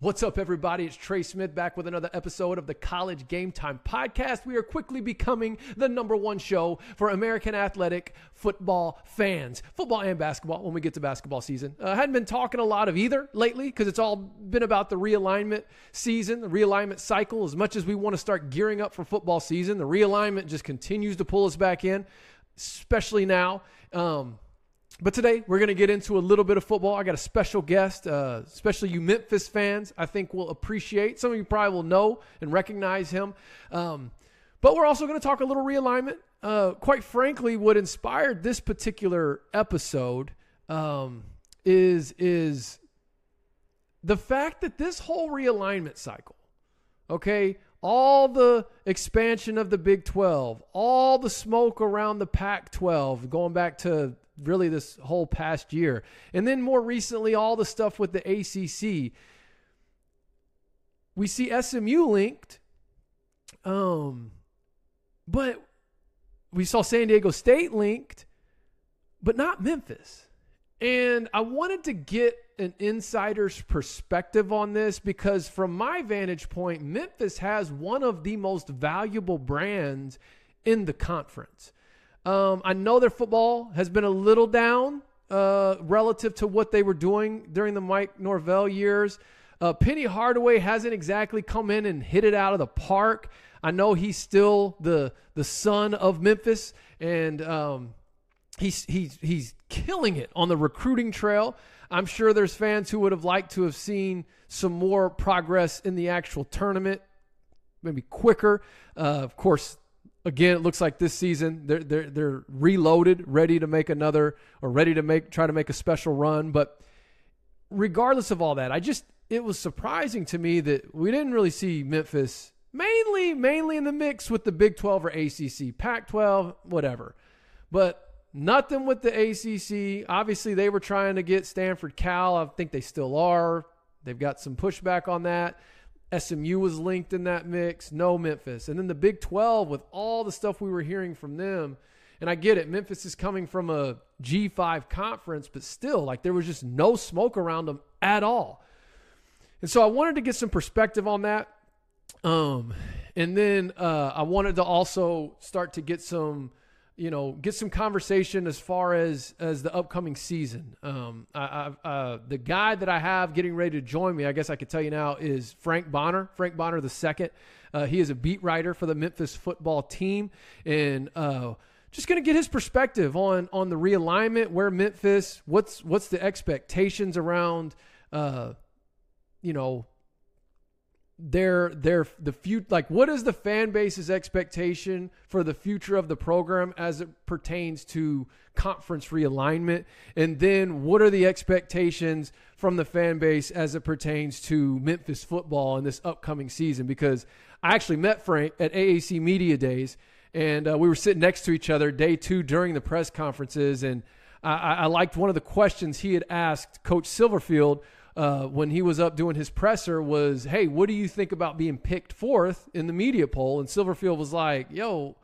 What's up, everybody? It's Trey Smith back with another episode of the College Game Time Podcast. We are quickly becoming the number one show for American athletic football fans, football and basketball when we get to basketball season. I uh, hadn't been talking a lot of either lately because it's all been about the realignment season, the realignment cycle. As much as we want to start gearing up for football season, the realignment just continues to pull us back in, especially now. Um, but today we're going to get into a little bit of football. I got a special guest, uh, especially you Memphis fans. I think will appreciate. Some of you probably will know and recognize him. Um, but we're also going to talk a little realignment. Uh, quite frankly, what inspired this particular episode um, is is the fact that this whole realignment cycle, okay, all the expansion of the Big 12, all the smoke around the Pac 12, going back to really this whole past year. And then more recently, all the stuff with the ACC. We see SMU linked, um, but we saw San Diego State linked, but not Memphis. And I wanted to get an insider's perspective on this because, from my vantage point, Memphis has one of the most valuable brands in the conference. Um, I know their football has been a little down uh, relative to what they were doing during the Mike Norvell years. Uh, Penny Hardaway hasn't exactly come in and hit it out of the park. I know he's still the the son of Memphis, and um, he's he's he's killing it on the recruiting trail. I'm sure there's fans who would have liked to have seen some more progress in the actual tournament, maybe quicker. Uh, of course, again, it looks like this season they're they're they're reloaded, ready to make another or ready to make try to make a special run. But regardless of all that, I just it was surprising to me that we didn't really see Memphis mainly mainly in the mix with the Big 12 or ACC, Pac 12, whatever. But nothing with the ACC. Obviously, they were trying to get Stanford Cal. I think they still are. They've got some pushback on that. SMU was linked in that mix, no Memphis. And then the Big 12 with all the stuff we were hearing from them. And I get it, Memphis is coming from a G5 conference, but still, like there was just no smoke around them at all. And so I wanted to get some perspective on that. Um, and then uh, I wanted to also start to get some you know, get some conversation as far as as the upcoming season. Um, I, I, uh, the guy that I have getting ready to join me, I guess I could tell you now, is Frank Bonner. Frank Bonner the second. Uh, he is a beat writer for the Memphis football team, and uh, just going to get his perspective on on the realignment, where Memphis, what's what's the expectations around, uh, you know, their their the future like what is the fan base's expectation for the future of the program as it pertains to conference realignment? And then what are the expectations from the fan base as it pertains to Memphis football in this upcoming season? Because I actually met Frank at AAC Media Days and uh, we were sitting next to each other day 2 during the press conferences and I, I liked one of the questions he had asked Coach Silverfield uh, when he was up doing his presser was, "Hey, what do you think about being picked fourth in the media poll?" And Silverfield was like, "Yo,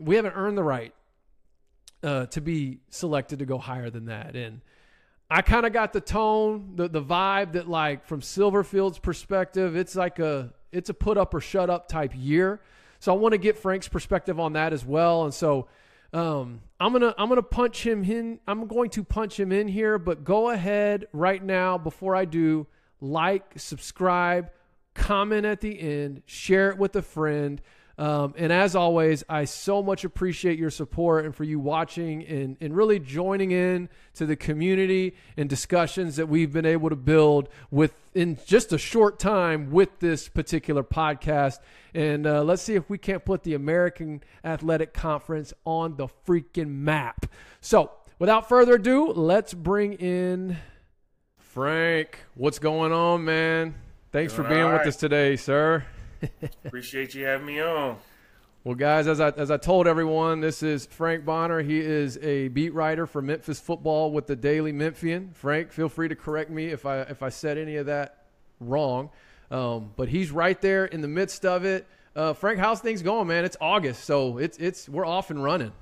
we haven't earned the right uh, to be selected to go higher than that." And I kind of got the tone, the the vibe that like from Silverfield's perspective, it's like a it's a put up or shut up type year. So I want to get Frank's perspective on that as well. And so um, I'm gonna I'm gonna punch him in. I'm going to punch him in here, but go ahead right now before I do. Like, subscribe, comment at the end, share it with a friend. Um, and as always, I so much appreciate your support and for you watching and, and really joining in to the community and discussions that we've been able to build with in just a short time with this particular podcast. And uh, let's see if we can't put the American Athletic Conference on the freaking map. So, without further ado, let's bring in Frank. What's going on, man? Thanks Doing for being right. with us today, sir. Appreciate you having me on. Well, guys, as I, as I told everyone, this is Frank Bonner. He is a beat writer for Memphis football with the Daily Memphian. Frank, feel free to correct me if I if I said any of that wrong. Um, but he's right there in the midst of it. Uh, Frank, how's things going, man? It's August, so it's it's we're off and running.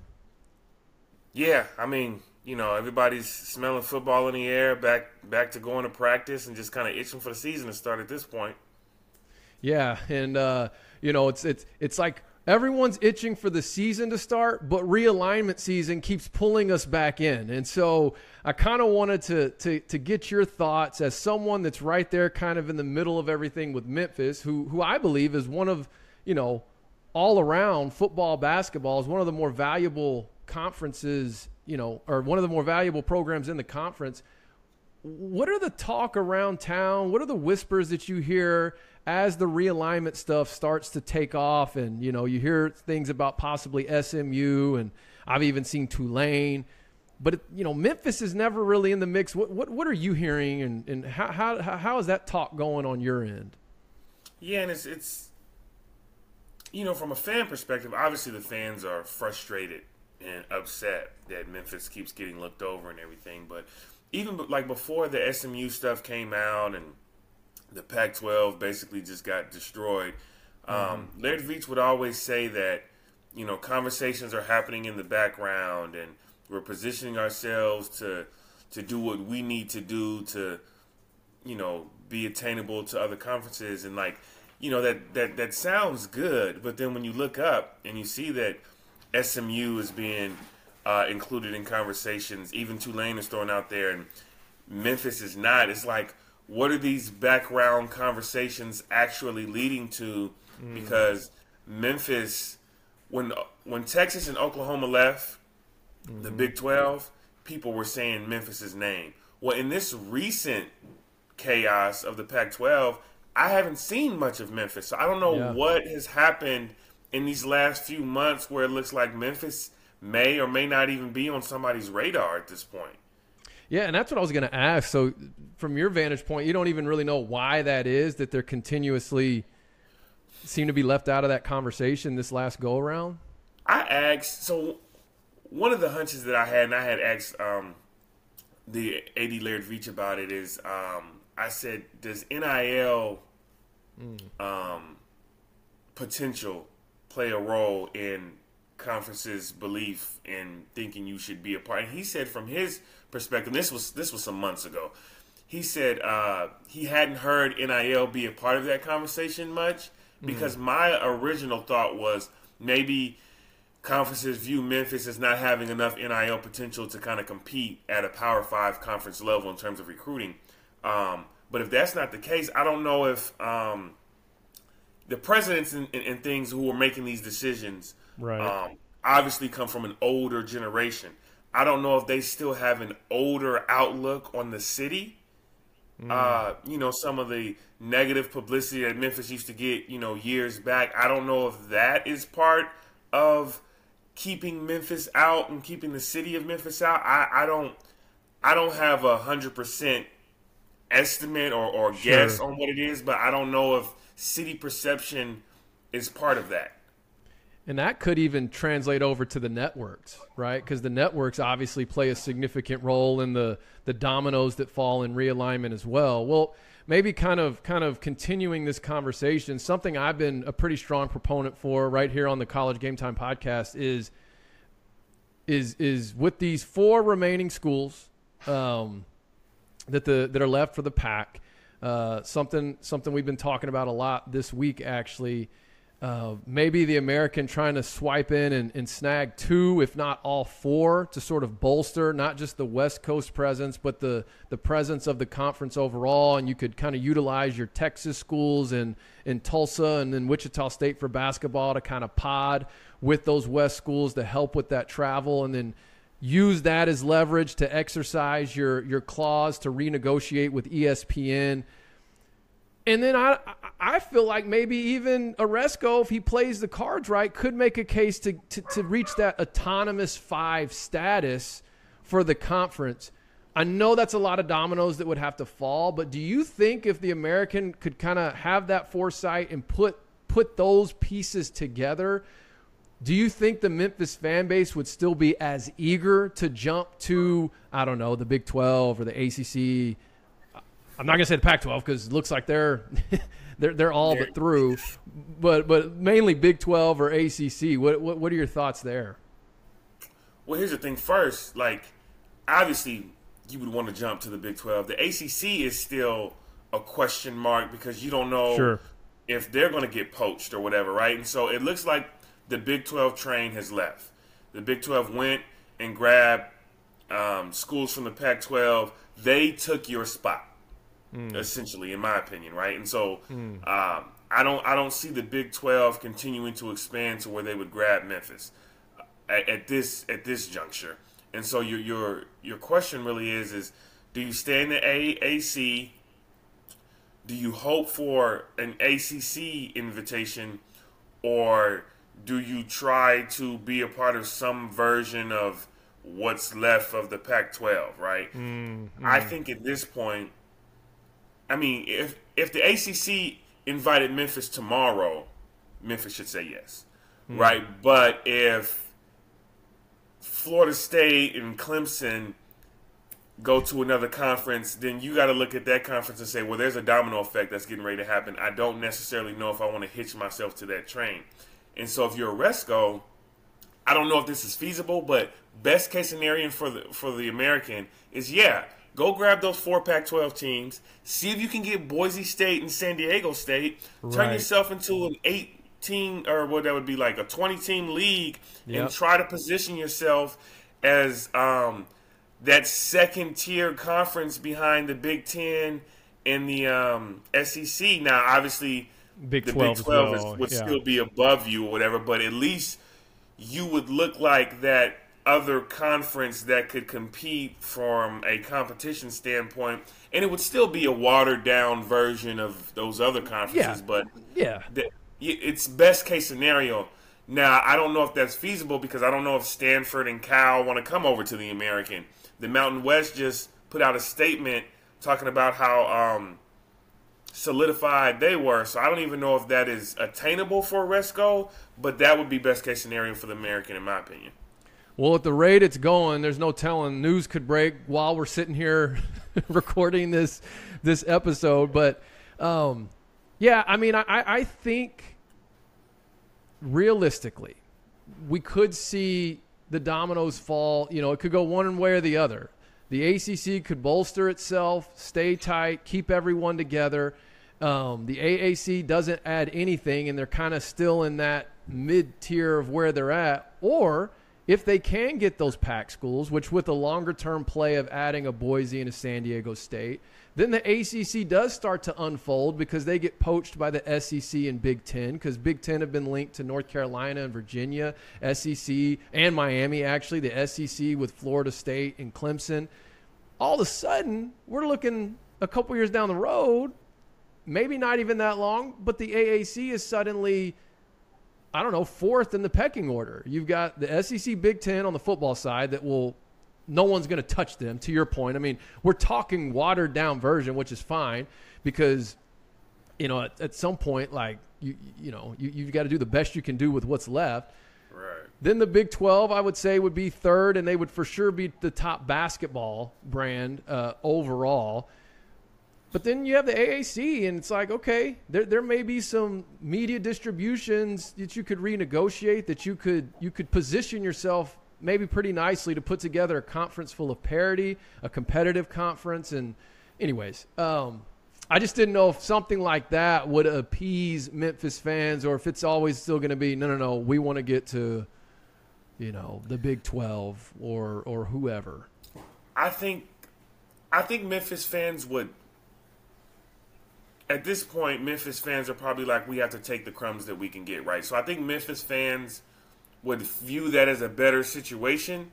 Yeah, I mean, you know, everybody's smelling football in the air, back back to going to practice, and just kind of itching for the season to start at this point. Yeah, and uh, you know, it's it's it's like everyone's itching for the season to start, but realignment season keeps pulling us back in. And so I kind of wanted to, to to get your thoughts as someone that's right there kind of in the middle of everything with Memphis, who who I believe is one of, you know, all around football basketball is one of the more valuable conferences, you know, or one of the more valuable programs in the conference. What are the talk around town? What are the whispers that you hear as the realignment stuff starts to take off? And, you know, you hear things about possibly SMU, and I've even seen Tulane. But, you know, Memphis is never really in the mix. What, what, what are you hearing, and, and how, how, how is that talk going on your end? Yeah, and it's, it's, you know, from a fan perspective, obviously the fans are frustrated and upset that Memphis keeps getting looked over and everything. But even like before the SMU stuff came out and the Pac-12 basically just got destroyed, um, mm-hmm. Laird Veatch would always say that you know conversations are happening in the background and we're positioning ourselves to to do what we need to do to you know be attainable to other conferences and like you know that that that sounds good but then when you look up and you see that SMU is being uh, included in conversations. Even Tulane is thrown out there, and Memphis is not. It's like, what are these background conversations actually leading to? Mm. Because Memphis, when when Texas and Oklahoma left mm-hmm. the Big Twelve, people were saying Memphis's name. Well, in this recent chaos of the Pac-12, I haven't seen much of Memphis, so I don't know yeah. what has happened in these last few months where it looks like Memphis may or may not even be on somebody's radar at this point. Yeah, and that's what I was going to ask. So, from your vantage point, you don't even really know why that is that they're continuously seem to be left out of that conversation this last go around. I asked. So, one of the hunches that I had, and I had asked um, the AD Laird Veatch about it, is um, I said, does NIL mm. um, potential play a role in conference's belief in thinking you should be a part. And he said from his perspective, this was this was some months ago. He said uh, he hadn't heard NIL be a part of that conversation much because mm my original thought was maybe conferences view Memphis as not having enough NIL potential to kind of compete at a Power Five conference level in terms of recruiting. Um, but if that's not the case, I don't know if um, the presidents and, and, and, things who are making these decisions right. um, obviously come from an older generation. I don't know if they still have an older outlook on the city. Mm. Uh, you know, some of the negative publicity that Memphis used to get, you know, years back. I don't know if that is part of keeping Memphis out and keeping the city of Memphis out. I, I don't I don't have a hundred percent estimate or, or guess sure. on what it is, but I don't know if city perception is part of that. And that could even translate over to the networks, right? Because the networks obviously play a significant role in the the dominoes that fall in realignment as well. Well, maybe kind of kind of continuing this conversation, something I've been a pretty strong proponent for right here on the College Game Time podcast is is is with these four remaining schools um, that the that are left for the pack uh, something something we've been talking about a lot this week actually. Uh, maybe the American trying to swipe in and, and, snag two, if not all four, to sort of bolster not just the West Coast presence, but the, the presence of the conference overall. And you could kind of utilize your Texas schools in, in Tulsa and then Wichita State for basketball to kind of pod with those West schools to help with that travel. And then use that as leverage to exercise your your clause to renegotiate with ESPN. And then I I feel like maybe even Aresco, if he plays the cards right, could make a case to, to, to reach that autonomous five status for the conference. I know that's a lot of dominoes that would have to fall, but do you think if the American could kind of have that foresight and put put those pieces together, do you think the Memphis fan base would still be as eager to jump to, I don't know, the Big 12 or the ACC? I'm not to say the Pac 12 because it looks like they're. they're, they're all but through, but but mainly Big Twelve or ACC. What, what what are your thoughts there? Well, here's the thing. First, like obviously you would want to jump to the Big 12. The ACC is still a question mark because you don't know Sure. if they're going to get poached or whatever, right? And so it looks like the Big 12 train has left. The Big 12 went and grabbed um, schools from the Pac 12. They took your spot, Mm. essentially, in my opinion, right? And so mm. um, I don't I don't see the Big 12 continuing to expand to where they would grab Memphis at, at this at this juncture. And so your your your question really is is do you stay in the AAC? Do you hope for an ACC invitation, or do you try to be a part of some version of what's left of the Pac-12? Right. Mm, I think at this point, I mean, if if the ACC invited Memphis tomorrow, Memphis should say yes, hmm. right? But if Florida State and Clemson go to another conference, then you got to look at that conference and say, well, there's a domino effect that's getting ready to happen. I don't necessarily know if I want to hitch myself to that train. And so if you're Aresco, I don't know if this is feasible, but best case scenario for the for the American is yeah, go grab those four Pac-12 teams, see if you can get Boise State and San Diego State, turn Right. yourself into an 18 or what that would be like a 20 team league Yep. and try to position yourself as um, that second tier conference behind the Big 10 and the um, SEC. Now obviously Big the 12 Big as 12 is, would yeah. still be above you or whatever, but at least you would look like that other conference that could compete from a competition standpoint, and it would still be a watered down version of those other conferences, Yeah. but Yeah. the, it's best case scenario. Now, I don't know if that's feasible because I don't know if Stanford and Cal want to come over to the American. The Mountain West just put out a statement talking about how um, solidified they were. So I don't even know if that is attainable for Resco, but that would be best case scenario for the American, in my opinion. Well, at the rate it's going, there's no telling. News could break while we're sitting here recording this this episode. But um, yeah, I mean, I, I think realistically, we could see the dominoes fall. You know, it could go one way or the other. The ACC could bolster itself, stay tight, keep everyone together. Um, the AAC doesn't add anything, and they're kind of still in that mid tier of where they're at. Or if they can get those pack schools, which with a longer term play of adding a Boise and a San Diego State, then the ACC does start to unfold because they get poached by the SEC and Big Ten because Big Ten have been linked to North Carolina and Virginia, SEC and Miami, actually, the SEC with Florida State and Clemson. All of a sudden, we're looking a couple years down the road, maybe not even that long, but the AAC is suddenly I don't know, fourth in the pecking order. You've got the SEC Big Ten on the football side that will, no one's going to touch them, to your point. I mean, we're talking watered down version, which is fine because, you know, at, at some point, like, you, you know, you, you've got to do the best you can do with what's left. Right. Then the Big 12, I would say, would be third, and they would for sure be the top basketball brand uh, overall. But then you have the AAC, and it's like, okay, there, there may be some media distributions that you could renegotiate, that you could you could position yourself maybe pretty nicely to put together a conference full of parity, a competitive conference. And, anyways, um, I just didn't know if something like that would appease Memphis fans, or if it's always still going to be, no, no, no, we want to get to, you know, the Big Twelve or or whoever. I think I think Memphis fans would at this point Memphis fans are probably like we have to take the crumbs that we can get, right? So I think Memphis fans would view that as a better situation,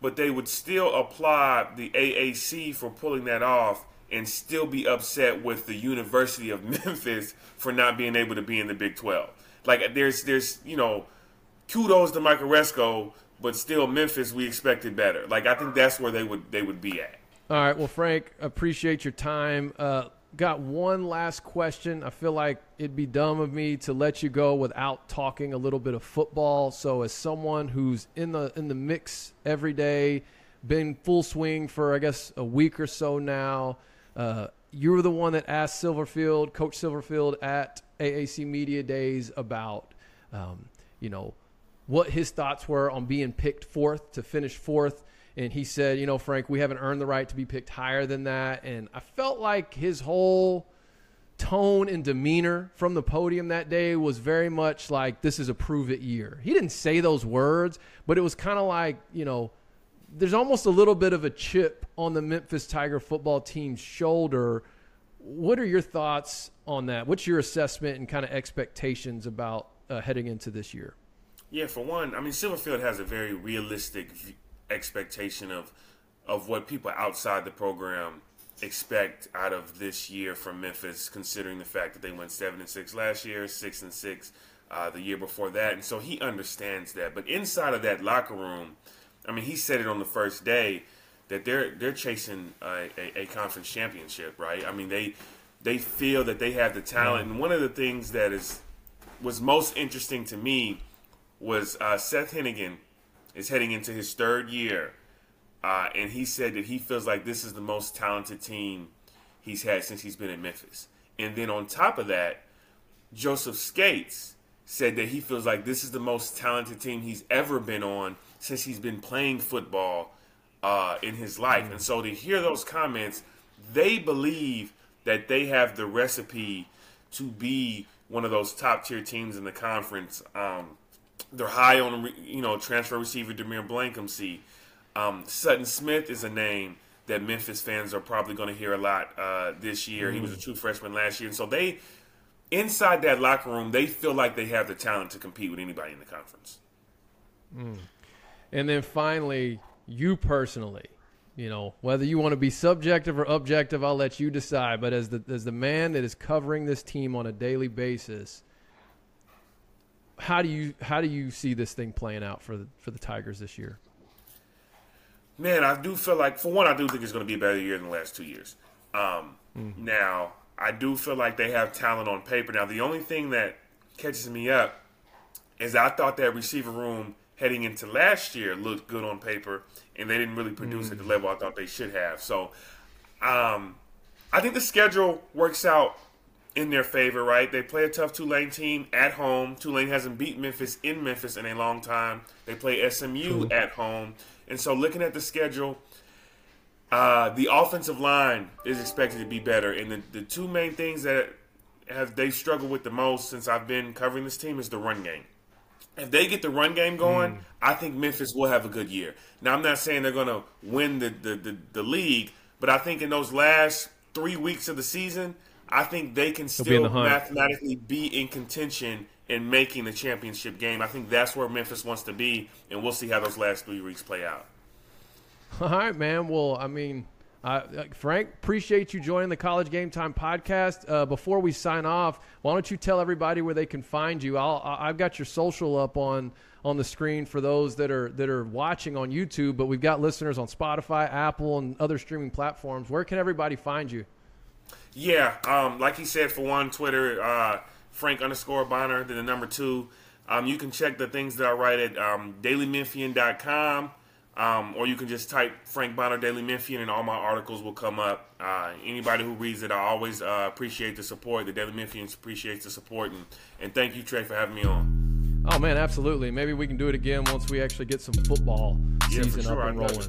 but they would still apply the AAC for pulling that off and still be upset with the University of Memphis for not being able to be in the Big 12. Like there's there's, you know, kudos to Mike Aresco, but still Memphis we expected better. Like I think that's where they would they would be at. All right. Well, Frank, appreciate your time. Uh, got one last question. I feel like it'd be dumb of me to let you go without talking a little bit of football. So, as someone who's in the in the mix every day, been full swing for I guess a week or so now. Uh, you were the one that asked Silverfield, Coach Silverfield, at AAC Media Days about, um, you know, what his thoughts were on being picked fourth to finish fourth. And he said, you know, Frank, we haven't earned the right to be picked higher than that. And I felt like his whole tone and demeanor from the podium that day was very much like this is a prove it year. He didn't say those words, but it was kind of like, you know, there's almost a little bit of a chip on the Memphis Tiger football team's shoulder. What are your thoughts on that? What's your assessment and kind of expectations about uh, heading into this year? Yeah, for one, I mean Silverfield has a very realistic expectation of of what people outside the program expect out of this year from Memphis, considering the fact that they went seven and six last year, six and six uh, the year before that, and so he understands that. But inside of that locker room, I mean, he said it on the first day that they're they're chasing a, a, a conference championship, right? I mean, they they feel that they have the talent, and one of the things that is was most interesting to me was uh, Seth Henigan is heading into his third year uh, and he said that he feels like this is the most talented team he's had since he's been in Memphis. And then on top of that, Joseph Scates said that he feels like this is the most talented team he's ever been on since he's been playing football uh, in his life. Mm-hmm. And so to hear those comments, they believe that they have the recipe to be one of those top tier teams in the conference. Um, they're high on, you know, transfer receiver DeMeer Blankumsee. Um, Sutton Smith is a name that Memphis fans are probably going to hear a lot uh, this year. Mm. He was a mm. true freshman last year, and so they inside that locker room they feel like they have the talent to compete with anybody in the conference. Mm. And then finally, you personally, you know, whether you want to be subjective or objective, I'll let you decide. But as the as the man that is covering this team on a daily basis, how do you how do you see this thing playing out for the for the Tigers this year? man, I do feel like, for one, I do think it's going to be a better year than the last two years. Um, mm-hmm. Now, I do feel like they have talent on paper. Now, the only thing that catches me up is I thought that receiver room heading into last year looked good on paper, and they didn't really produce mm-hmm. at the mm. level I thought they should have. So, um, I think the schedule works out in their favor, right? They play a tough Tulane team at home. Tulane hasn't beat Memphis in Memphis in a long time. They play SMU True. at home. And so, looking at the schedule, uh, the offensive line is expected to be better. And the, the two main things that have they struggled with the most since I've been covering this team is the run game. If they get the run game going, mm. I think Memphis will have a good year. Now, I'm not saying they're going to win the, the, the, the, league, but I think in those last three weeks of the season, I think they can still mathematically be in contention in making the championship game. I think that's where Memphis wants to be, and we'll see how those last three weeks play out. All right, man. Well, I mean, uh, Frank, appreciate you joining the College Game Time podcast. Uh, before we sign off, why don't you tell everybody where they can find you? I'll, I've got your social up on on the screen for those that are that are watching on YouTube, but we've got listeners on Spotify, Apple, and other streaming platforms. Where can everybody find you? Yeah, um, like he said, for one, Twitter. Uh, Frank underscore Bonner, then the number two. Um, you can check the things that I write at um, dailymemphian.com, um, or you can just type Frank Bonner Daily Memphian, and all my articles will come up. Uh, anybody who reads it, I always uh, appreciate the support. The Daily Memphian appreciates the support, and, and thank you, Trey, for having me on. Oh man, absolutely. Maybe we can do it again once we actually get some football yeah, season sure, up and rolling.